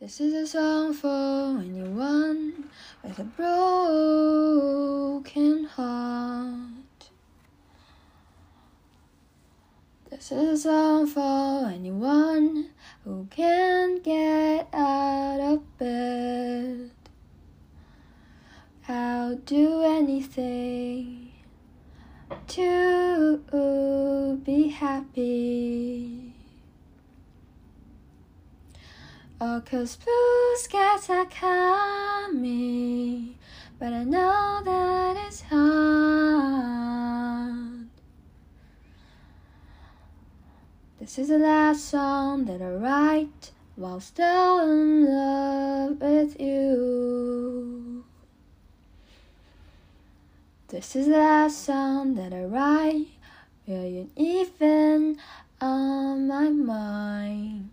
This is a song for anyone with a broken heart. This is a song for anyone who can't get out of bed. I'll do anything to be happy. Oh, cause blue skies are coming, but I know that it's hard. This is the last song that I write while still in love with you. This is the last song that I write, will you even on my mind?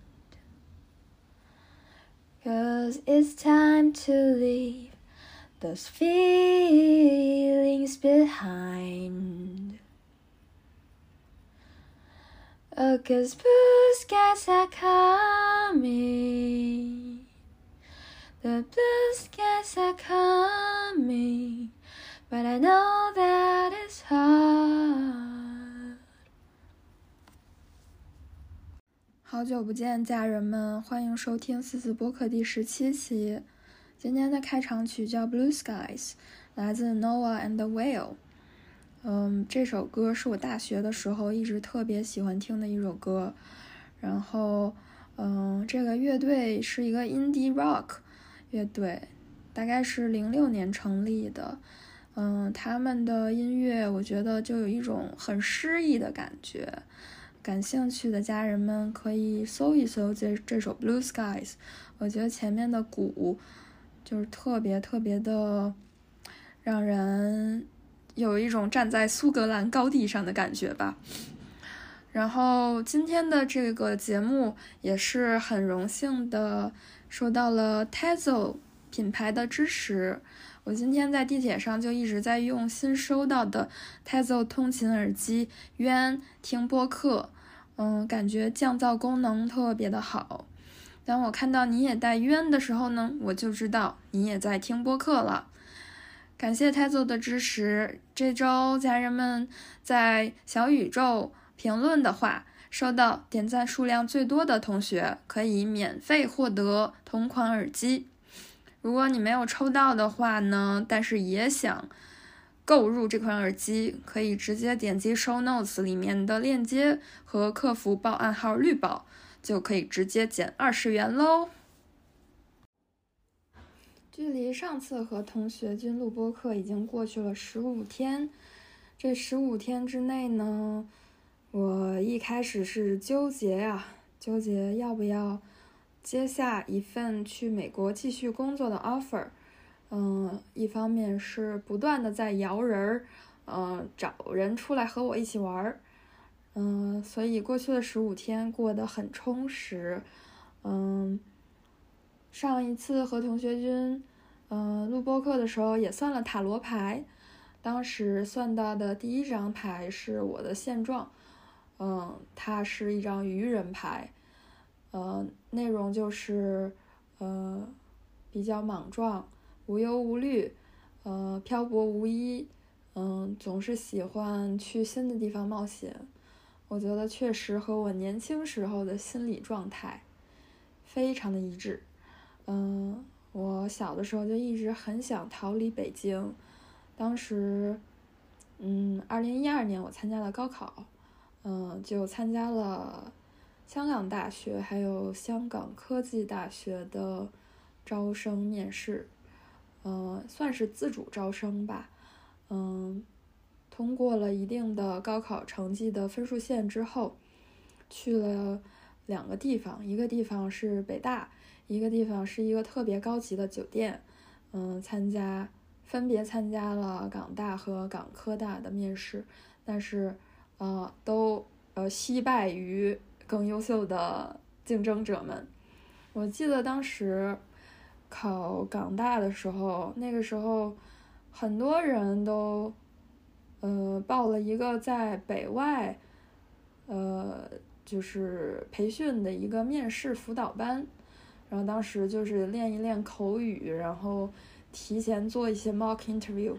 Cause it's time to leave those feelings behind. Oh, cause blue skies are coming. The blue skies are coming. But I know that it's hard. 好久不见，家人们，欢迎收听四四播客第十七期。今天的开场曲叫《Blue Skies》，来自 Noah and the Whale。嗯，这首歌是我大学的时候一直特别喜欢听的一首歌。然后，嗯，这个乐队是一个 indie rock 乐队，大概是零六年成立的。嗯，他们的音乐我觉得就有一种很诗意的感觉。感兴趣的家人们可以搜一搜这这首《Blue Skies》，我觉得前面的鼓就是特别特别的，让人有一种站在苏格兰高地上的感觉吧。然后今天的这个节目也是很荣幸的受到了 Tezo 品牌的支持。我今天在地铁上就一直在用新收到的 Tezo 通勤耳机渊听播客。嗯，感觉降噪功能特别的好。当我看到你也带冤的时候呢，我就知道你也在听播客了。感谢泰 o 的支持。这周家人们在小宇宙评论的话，收到点赞数量最多的同学可以免费获得同款耳机。如果你没有抽到的话呢，但是也想。购入这款耳机，可以直接点击 Show Notes 里面的链接和客服报暗号“绿宝”，就可以直接减二十元喽。距离上次和同学君录播课已经过去了十五天，这十五天之内呢，我一开始是纠结呀，纠结要不要接下一份去美国继续工作的 offer。嗯，一方面是不断的在摇人儿，嗯，找人出来和我一起玩儿，嗯，所以过去的十五天过得很充实，嗯，上一次和同学君，嗯，录播课的时候也算了塔罗牌，当时算到的第一张牌是我的现状，嗯，它是一张愚人牌，呃，内容就是，呃，比较莽撞。无忧无虑，呃，漂泊无依，嗯，总是喜欢去新的地方冒险。我觉得确实和我年轻时候的心理状态非常的一致。嗯，我小的时候就一直很想逃离北京。当时，嗯，二零一二年我参加了高考，嗯，就参加了香港大学还有香港科技大学的招生面试。嗯，算是自主招生吧。嗯，通过了一定的高考成绩的分数线之后，去了两个地方，一个地方是北大，一个地方是一个特别高级的酒店。嗯，参加分别参加了港大和港科大的面试，但是呃，都呃惜败于更优秀的竞争者们。我记得当时。考港大的时候，那个时候很多人都呃报了一个在北外呃就是培训的一个面试辅导班，然后当时就是练一练口语，然后提前做一些 mock interview，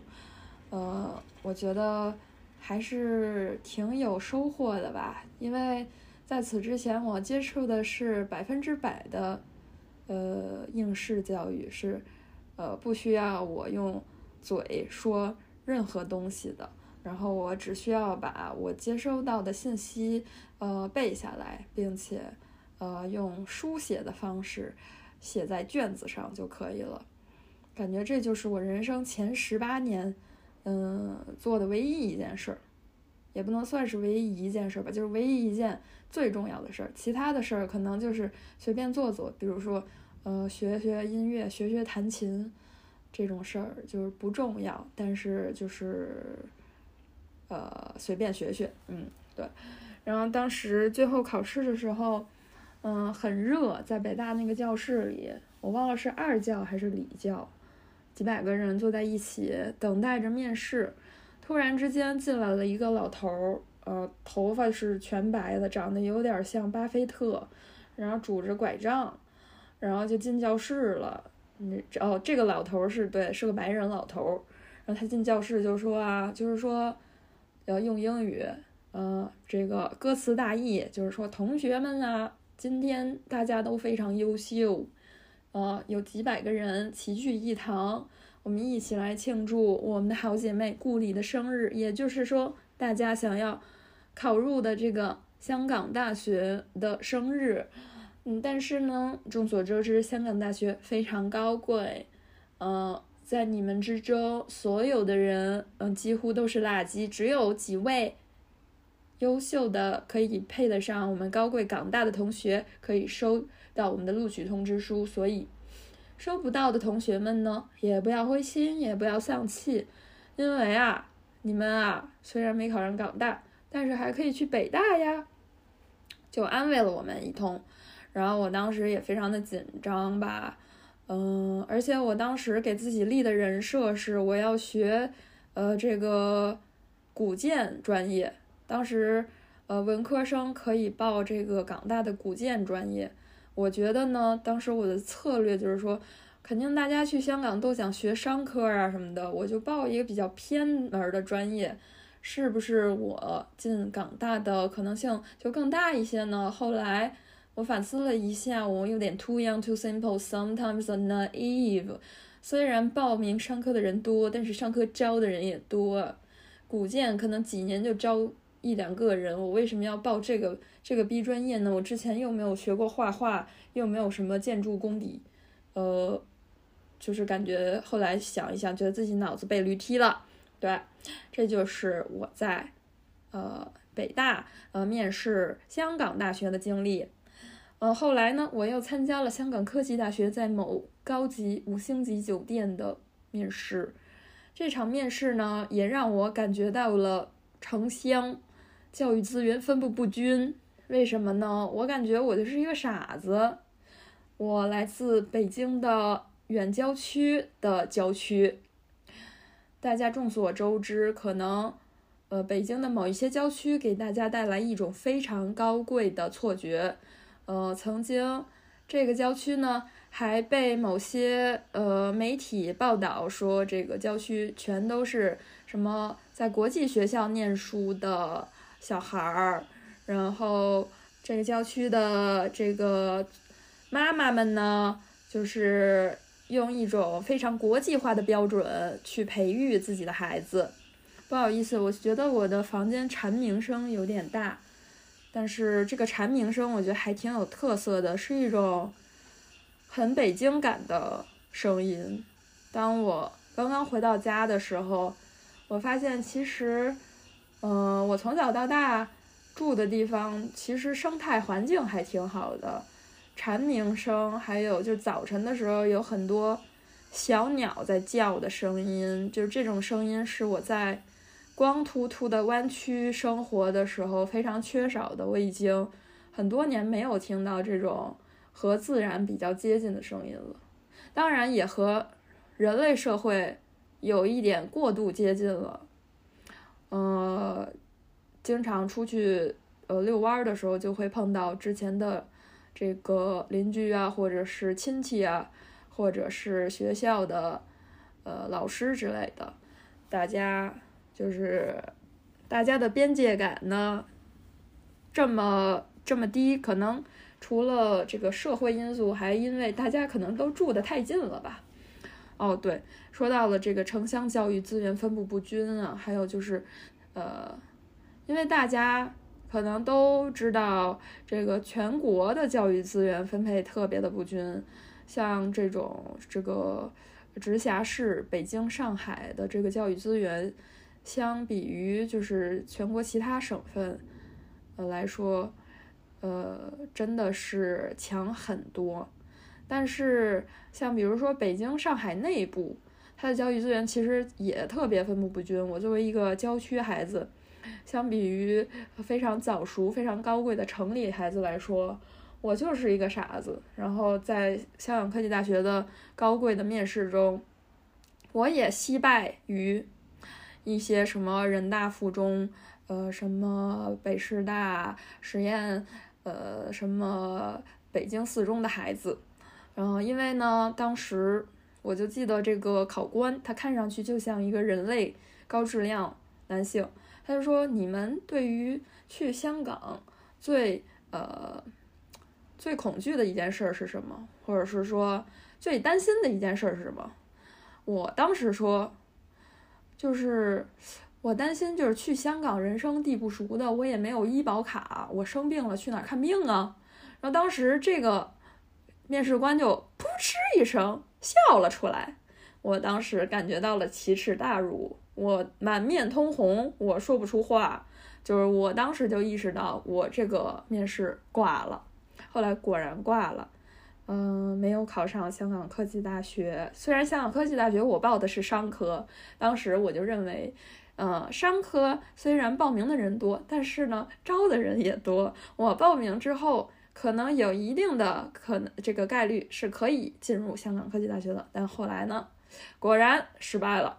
呃，我觉得还是挺有收获的吧，因为在此之前我接触的是百分之百的呃应试教育，是呃不需要我用嘴说任何东西的，然后我只需要把我接收到的信息呃背下来，并且。呃，用书写的方式写在卷子上就可以了。感觉这就是我人生前十八年，嗯，做的唯一一件事儿，也不能算是唯一一件事儿吧，就是唯一一件最重要的事儿。其他的事儿可能就是随便做做，比如说，呃，学学音乐，学学弹琴，这种事儿就是不重要，但是就是，呃，随便学学，嗯，对。然后当时最后考试的时候。嗯，很热，在北大那个教室里，我忘了是二教还是里教，几百个人坐在一起等待着面试。突然之间进来了一个老头儿，呃，头发是全白的，长得有点像巴菲特，然后拄着拐杖，然后就进教室了。嗯，哦，这个老头儿是对，是个白人老头儿。然后他进教室就说啊，就是说要用英语，呃，这个歌词大意，就是说同学们啊。今天大家都非常优秀，呃，有几百个人齐聚一堂，我们一起来庆祝我们的好姐妹顾里的生日。也就是说，大家想要考入的这个香港大学的生日，嗯，但是呢，众所周知，香港大学非常高贵，呃，在你们之中，所有的人，嗯，几乎都是垃圾，只有几位。优秀的可以配得上我们高贵港大的同学，可以收到我们的录取通知书。所以，收不到的同学们呢，也不要灰心，也不要丧气，因为啊，你们啊，虽然没考上港大，但是还可以去北大呀，就安慰了我们一通。然后我当时也非常的紧张吧，嗯，而且我当时给自己立的人设是我要学，呃，这个古建专业。当时，呃，文科生可以报这个港大的古建专业。我觉得呢，当时我的策略就是说，肯定大家去香港都想学商科啊什么的，我就报一个比较偏门的专业，是不是我进港大的可能性就更大一些呢？后来我反思了一下，我有点 too young, too simple, sometimes naive。虽然报名商科的人多，但是商科招的人也多，古建可能几年就招。一两个人，我为什么要报这个这个 B 专业呢？我之前又没有学过画画，又没有什么建筑功底，呃，就是感觉后来想一想，觉得自己脑子被驴踢了。对，这就是我在呃北大呃面试香港大学的经历。呃，后来呢，我又参加了香港科技大学在某高级五星级酒店的面试。这场面试呢，也让我感觉到了城乡。教育资源分布不均，为什么呢？我感觉我就是一个傻子。我来自北京的远郊区的郊区，大家众所周知，可能，呃，北京的某一些郊区给大家带来一种非常高贵的错觉。呃，曾经这个郊区呢，还被某些呃媒体报道说，这个郊区全都是什么在国际学校念书的。小孩儿，然后这个郊区的这个妈妈们呢，就是用一种非常国际化的标准去培育自己的孩子。不好意思，我觉得我的房间蝉鸣声有点大，但是这个蝉鸣声我觉得还挺有特色的，是一种很北京感的声音。当我刚刚回到家的时候，我发现其实。嗯，我从小到大住的地方其实生态环境还挺好的，蝉鸣声，还有就早晨的时候有很多小鸟在叫的声音，就是这种声音是我在光秃秃的湾区生活的时候非常缺少的。我已经很多年没有听到这种和自然比较接近的声音了，当然也和人类社会有一点过度接近了。呃，经常出去呃遛弯儿的时候，就会碰到之前的这个邻居啊，或者是亲戚啊，或者是学校的呃老师之类的，大家就是大家的边界感呢这么这么低，可能除了这个社会因素，还因为大家可能都住的太近了吧。哦，对，说到了这个城乡教育资源分布不均啊，还有就是，呃，因为大家可能都知道，这个全国的教育资源分配特别的不均，像这种这个直辖市北京、上海的这个教育资源，相比于就是全国其他省份，呃来说，呃，真的是强很多。但是，像比如说北京、上海内部，它的教育资源其实也特别分布不均。我作为一个郊区孩子，相比于非常早熟、非常高贵的城里孩子来说，我就是一个傻子。然后在香港科技大学的高贵的面试中，我也惜败于一些什么人大附中、呃什么北师大实验、呃什么北京四中的孩子。然后，因为呢，当时我就记得这个考官，他看上去就像一个人类高质量男性。他就说：“你们对于去香港最呃最恐惧的一件事是什么？或者是说最担心的一件事是什么？”我当时说：“就是我担心，就是去香港人生地不熟的，我也没有医保卡，我生病了去哪儿看病啊？”然后当时这个。面试官就噗嗤一声笑了出来，我当时感觉到了奇耻大辱，我满面通红，我说不出话，就是我当时就意识到我这个面试挂了。后来果然挂了，嗯，没有考上香港科技大学。虽然香港科技大学我报的是商科，当时我就认为，呃，商科虽然报名的人多，但是呢，招的人也多。我报名之后。可能有一定的可能，这个概率是可以进入香港科技大学的，但后来呢，果然失败了。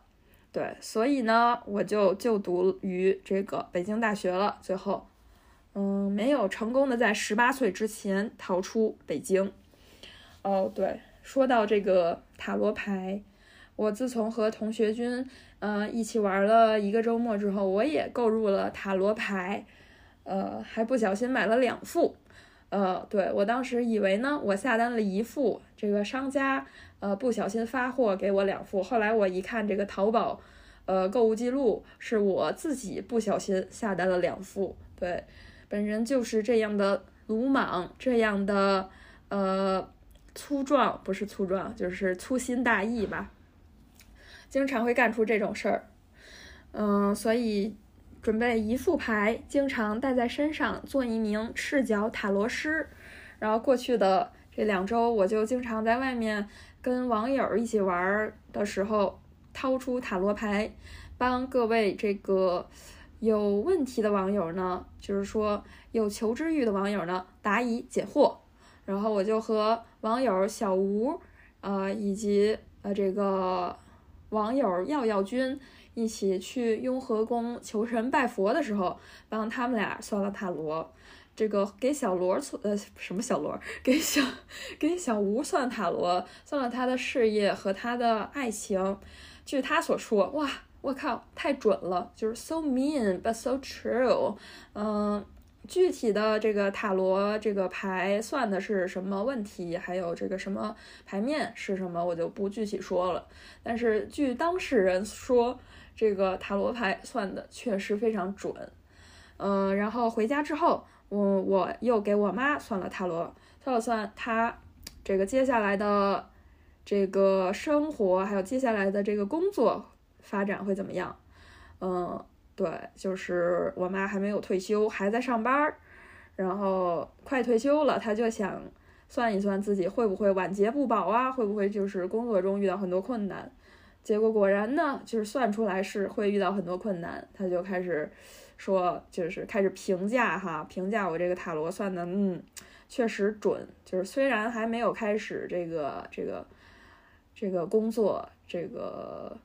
对，所以呢，我就就读于这个北京大学了。最后，嗯，没有成功的在十八岁之前逃出北京。哦，对，说到这个塔罗牌，我自从和同学君，嗯，一起玩了一个周末之后，我也购入了塔罗牌，呃，还不小心买了两副。呃，对我当时以为呢，我下单了一副，这个商家呃不小心发货给我两副。后来我一看这个淘宝，呃购物记录是我自己不小心下单了两副。对，本人就是这样的鲁莽，这样的呃粗壮，不是粗壮，就是粗心大意吧，经常会干出这种事儿。嗯，所以。准备一副牌，经常带在身上，做一名赤脚塔罗师。然后过去的这两周，我就经常在外面跟网友一起玩的时候，掏出塔罗牌，帮各位这个有问题的网友呢，就是说有求知欲的网友呢，答疑解惑。然后我就和网友小吴，呃，以及呃这个网友耀耀君。一起去雍和宫求神拜佛的时候，帮他们俩算了塔罗。这个给小罗算呃什么小罗给小给小吴算塔罗，算了他的事业和他的爱情。据他所说，哇，我靠，太准了，就是 so mean but so true。嗯，具体的这个塔罗这个牌算的是什么问题，还有这个什么牌面是什么，我就不具体说了。但是据当事人说。这个塔罗牌算的确实非常准，嗯，然后回家之后，我我又给我妈算了塔罗，算了算她这个接下来的这个生活，还有接下来的这个工作发展会怎么样？嗯，对，就是我妈还没有退休，还在上班，然后快退休了，她就想算一算自己会不会晚节不保啊，会不会就是工作中遇到很多困难。结果果然呢，就是算出来是会遇到很多困难，他就开始说，就是开始评价哈，评价我这个塔罗算的，嗯，确实准。就是虽然还没有开始这个这个这个工作，这个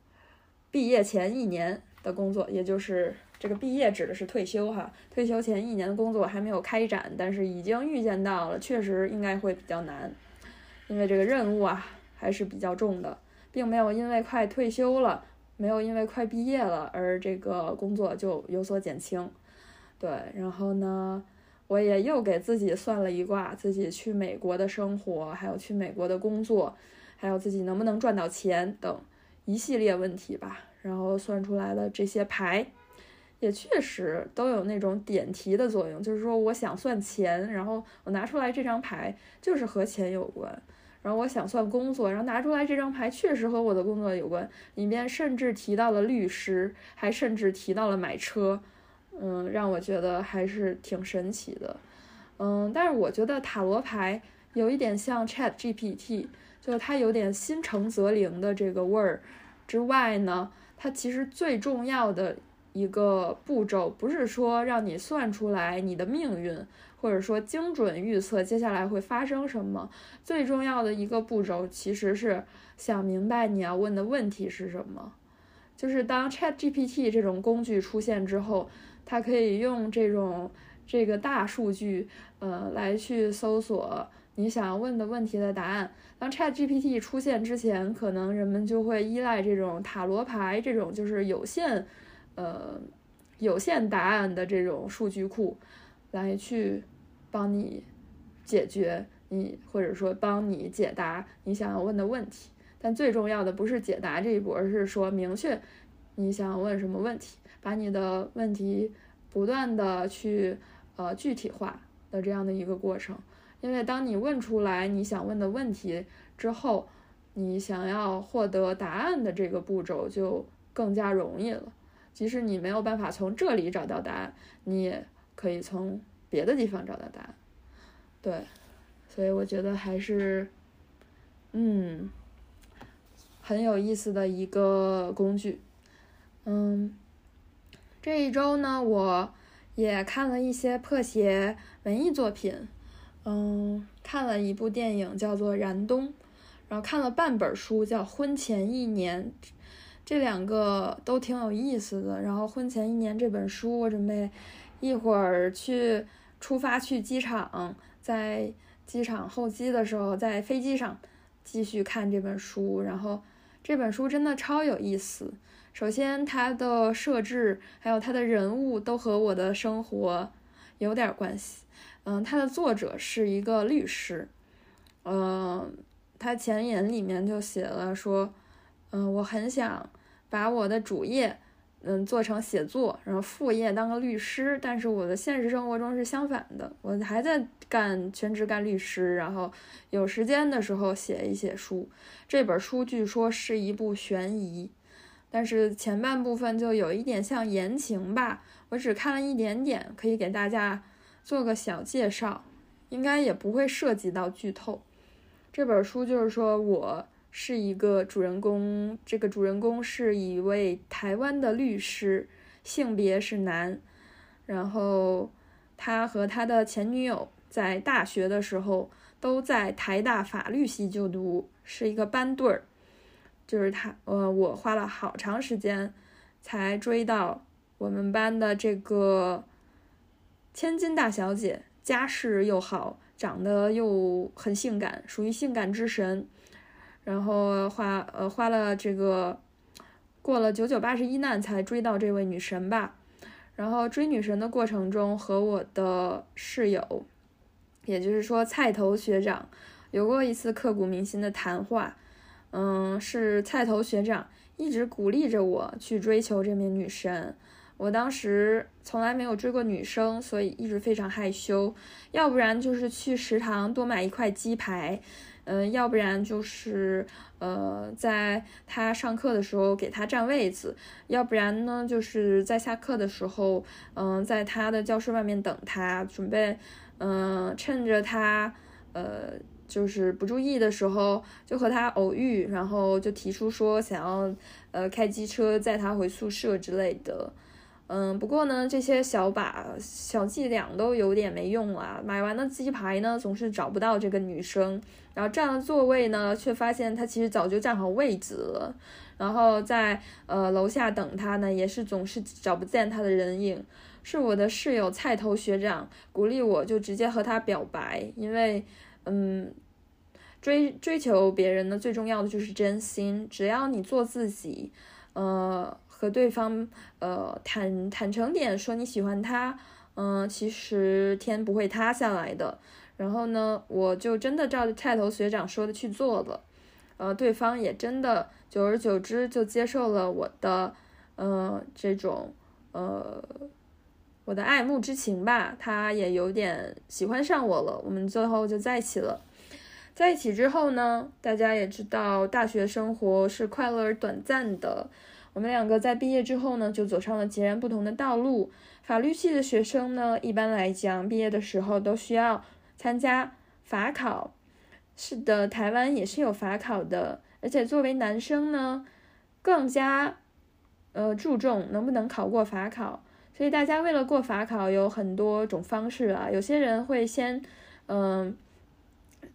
毕业前一年，的工作，也就是这个毕业指的是退休哈，退休前一年的工作还没有开展，但是已经预见到了，确实应该会比较难，因为这个任务啊还是比较重的，并没有因为快退休了，没有因为快毕业了而这个工作就有所减轻。对，然后呢，我也又给自己算了一卦，自己去美国的生活，还有去美国的工作，还有自己能不能赚到钱等一系列问题吧。然后算出来的这些牌，也确实都有那种点题的作用。就是说，我想算钱，然后我拿出来这张牌就是和钱有关。然后我想算工作，然后拿出来这张牌确实和我的工作有关。里面甚至提到了律师，还甚至提到了买车。嗯，让我觉得还是挺神奇的。嗯，但是我觉得塔罗牌有一点像 Chat GPT，就是它有点心诚则灵的这个味儿。之外呢？它其实最重要的一个步骤，不是说让你算出来你的命运，或者说精准预测接下来会发生什么。最重要的一个步骤，其实是想明白你要问的问题是什么。就是当 ChatGPT 这种工具出现之后，它可以用这种这个大数据，呃，来去搜索。你想要问的问题的答案，当 Chat GPT 出现之前，可能人们就会依赖这种塔罗牌这种就是有限，呃，有限答案的这种数据库，来去帮你解决你或者说帮你解答你想要问的问题。但最重要的不是解答这一步，而是说明确你想要问什么问题，把你的问题不断的去呃具体化的这样的一个过程。因为当你问出来你想问的问题之后，你想要获得答案的这个步骤就更加容易了。即使你没有办法从这里找到答案，你也可以从别的地方找到答案。对，所以我觉得还是，嗯，很有意思的一个工具。嗯，这一周呢，我也看了一些破鞋文艺作品。嗯，看了一部电影叫做《燃冬》，然后看了半本书叫《婚前一年》，这两个都挺有意思的。然后《婚前一年》这本书，我准备一会儿去出发去机场，在机场候机的时候，在飞机上继续看这本书。然后这本书真的超有意思。首先，它的设置还有它的人物都和我的生活有点关系。嗯，它的作者是一个律师，嗯，他前言里面就写了说，嗯，我很想把我的主业，嗯，做成写作，然后副业当个律师，但是我的现实生活中是相反的，我还在干全职干律师，然后有时间的时候写一写书。这本书据说是一部悬疑，但是前半部分就有一点像言情吧，我只看了一点点，可以给大家。做个小介绍，应该也不会涉及到剧透。这本书就是说我是一个主人公，这个主人公是一位台湾的律师，性别是男，然后他和他的前女友在大学的时候都在台大法律系就读，是一个班对儿。就是他，呃，我花了好长时间才追到我们班的这个。千金大小姐，家世又好，长得又很性感，属于性感之神。然后花呃花了这个过了九九八十一难才追到这位女神吧。然后追女神的过程中，和我的室友，也就是说菜头学长，有过一次刻骨铭心的谈话。嗯，是菜头学长一直鼓励着我去追求这名女神。我当时从来没有追过女生，所以一直非常害羞。要不然就是去食堂多买一块鸡排，嗯，要不然就是呃，在他上课的时候给他占位子，要不然呢就是在下课的时候，嗯，在他的教室外面等他，准备，嗯，趁着他呃就是不注意的时候就和他偶遇，然后就提出说想要呃开机车载他回宿舍之类的。嗯，不过呢，这些小把小伎俩都有点没用啊。买完的鸡排呢，总是找不到这个女生，然后占了座位呢，却发现她其实早就占好位置了。然后在呃楼下等她呢，也是总是找不见她的人影。是我的室友菜头学长鼓励我，就直接和她表白，因为嗯，追追求别人呢，最重要的就是真心，只要你做自己，呃。和对方呃坦坦诚点说你喜欢他，嗯，其实天不会塌下来的。然后呢，我就真的照着菜头学长说的去做了，呃，对方也真的久而久之就接受了我的，呃，这种呃我的爱慕之情吧。他也有点喜欢上我了，我们最后就在一起了。在一起之后呢，大家也知道大学生活是快乐而短暂的。我们两个在毕业之后呢，就走上了截然不同的道路。法律系的学生呢，一般来讲，毕业的时候都需要参加法考。是的，台湾也是有法考的，而且作为男生呢，更加呃注重能不能考过法考。所以大家为了过法考，有很多种方式啊。有些人会先嗯。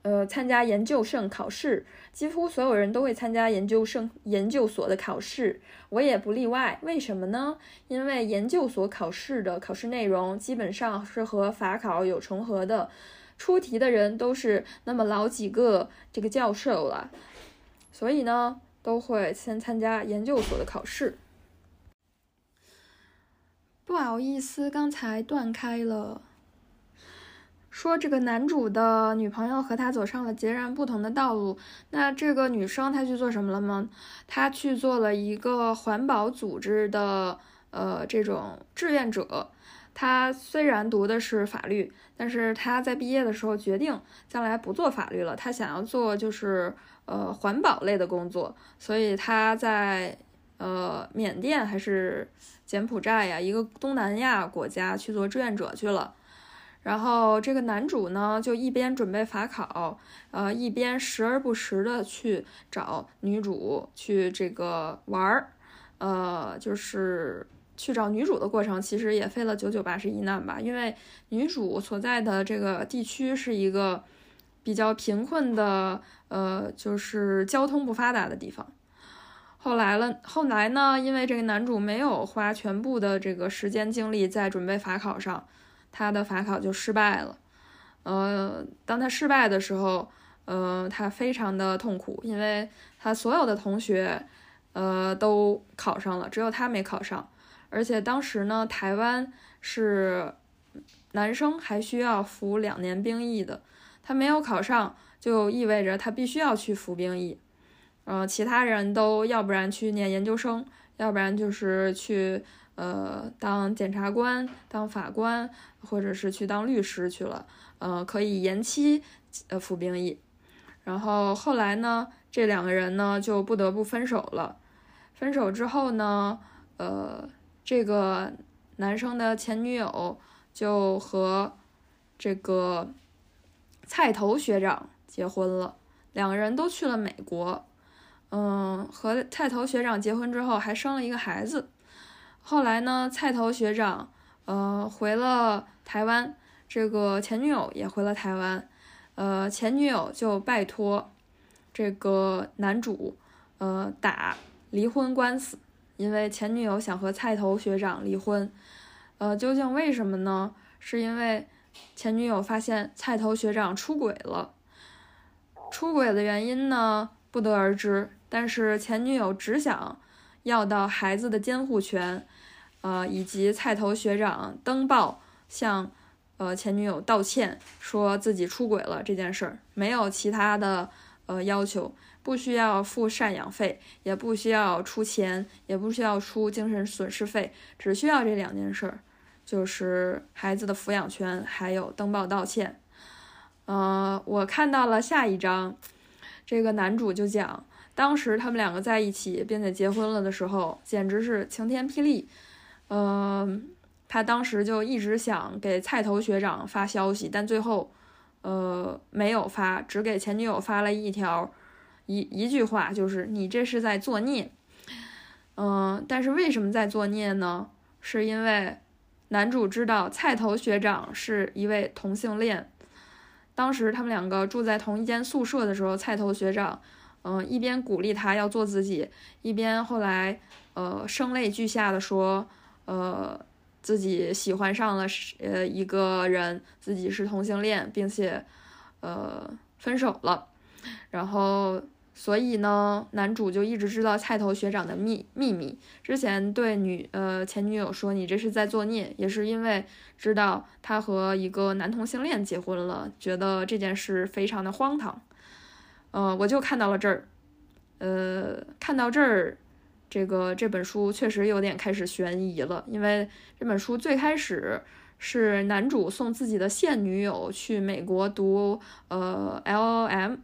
呃参加研究生考试，几乎所有人都会参加研究生研究所的考试，我也不例外。为什么呢？因为研究所考试的考试内容基本上是和法考有重合的，出题的人都是那么老几个这个教授了，所以呢，都会先参加研究所的考试。不好意思，刚才断开了。说这个男主的女朋友和他走上了截然不同的道路，那这个女生她去做什么了吗？她去做了一个环保组织的呃这种志愿者。她虽然读的是法律，但是她在毕业的时候决定将来不做法律了，她想要做就是呃环保类的工作，所以她在呃缅甸还是柬埔寨呀一个东南亚国家去做志愿者去了。然后这个男主呢，就一边准备法考，呃，一边时而不时的去找女主去这个玩儿，呃，就是去找女主的过程，其实也费了九九八十一难吧。因为女主所在的这个地区是一个比较贫困的，呃，就是交通不发达的地方。后来了，后来呢，因为这个男主没有花全部的这个时间精力在准备法考上。他的法考就失败了，呃，当他失败的时候，呃，他非常的痛苦，因为他所有的同学，呃，都考上了，只有他没考上。而且当时呢，台湾是男生还需要服两年兵役的，他没有考上，就意味着他必须要去服兵役。呃，其他人都要不然去念研究生，要不然就是去。呃，当检察官、当法官，或者是去当律师去了，呃，可以延期呃服兵役。然后后来呢，这两个人呢就不得不分手了。分手之后呢，呃，这个男生的前女友就和这个菜头学长结婚了，两个人都去了美国。嗯，和菜头学长结婚之后，还生了一个孩子。后来呢，菜头学长，呃，回了台湾，这个前女友也回了台湾，呃，前女友就拜托这个男主，呃，打离婚官司，因为前女友想和菜头学长离婚，呃，究竟为什么呢？是因为前女友发现菜头学长出轨了，出轨的原因呢，不得而知，但是前女友只想要到孩子的监护权。呃，以及菜头学长登报向呃前女友道歉，说自己出轨了这件事儿，没有其他的呃要求，不需要付赡养费，也不需要出钱，也不需要出精神损失费，只需要这两件事儿，就是孩子的抚养权，还有登报道歉。呃，我看到了下一章，这个男主就讲，当时他们两个在一起并且结婚了的时候，简直是晴天霹雳。呃，他当时就一直想给菜头学长发消息，但最后，呃，没有发，只给前女友发了一条一一句话，就是你这是在作孽。嗯，但是为什么在作孽呢？是因为男主知道菜头学长是一位同性恋。当时他们两个住在同一间宿舍的时候，菜头学长，嗯，一边鼓励他要做自己，一边后来，呃，声泪俱下的说，呃，自己喜欢上了呃一个人，自己是同性恋，并且，呃，分手了，然后。所以呢，男主就一直知道菜头学长的秘秘密。之前对女呃前女友说：“你这是在作孽。”也是因为知道他和一个男同性恋结婚了，觉得这件事非常的荒唐。呃，我就看到了这儿，呃，看到这儿，这个这本书确实有点开始悬疑了。因为这本书最开始是男主送自己的现女友去美国读呃 L O M，。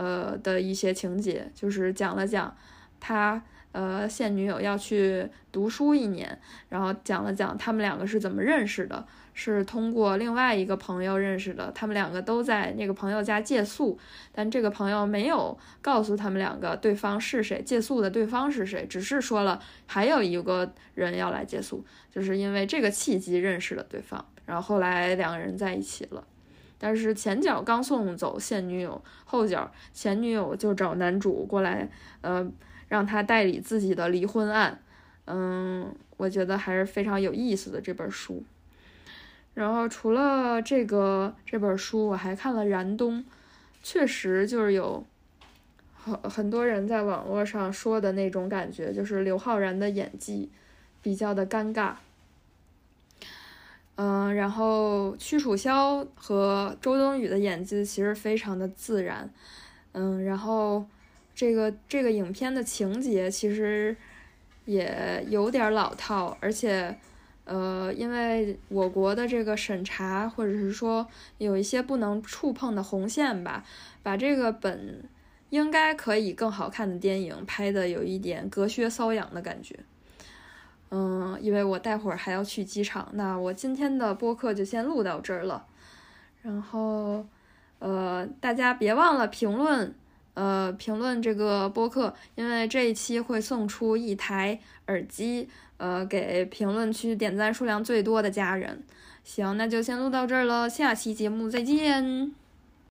呃的一些情节，就是讲了讲他呃现女友要去读书一年，然后讲了讲他们两个是怎么认识的，是通过另外一个朋友认识的。他们两个都在那个朋友家借宿，但这个朋友没有告诉他们两个对方是谁，借宿的对方是谁，只是说了还有一个人要来借宿，就是因为这个契机认识了对方，然后后来两个人在一起了。但是前脚刚送走现女友，后脚前女友就找男主过来，呃，让他代理自己的离婚案。嗯，我觉得还是非常有意思的这本书。然后除了这个这本书，我还看了《燃冬》，确实就是有很很多人在网络上说的那种感觉，就是刘昊然的演技比较的尴尬。嗯，然后屈楚萧和周冬雨的演技其实非常的自然，嗯，然后这个这个影片的情节其实也有点老套，而且呃，因为我国的这个审查或者是说有一些不能触碰的红线吧，把这个本应该可以更好看的电影拍的有一点隔靴搔痒的感觉。嗯，因为我待会儿还要去机场，那我今天的播客就先录到这儿了。然后，呃，大家别忘了评论，呃，评论这个播客，因为这一期会送出一台耳机，呃，给评论区点赞数量最多的家人。行，那就先录到这儿了，下期节目再见。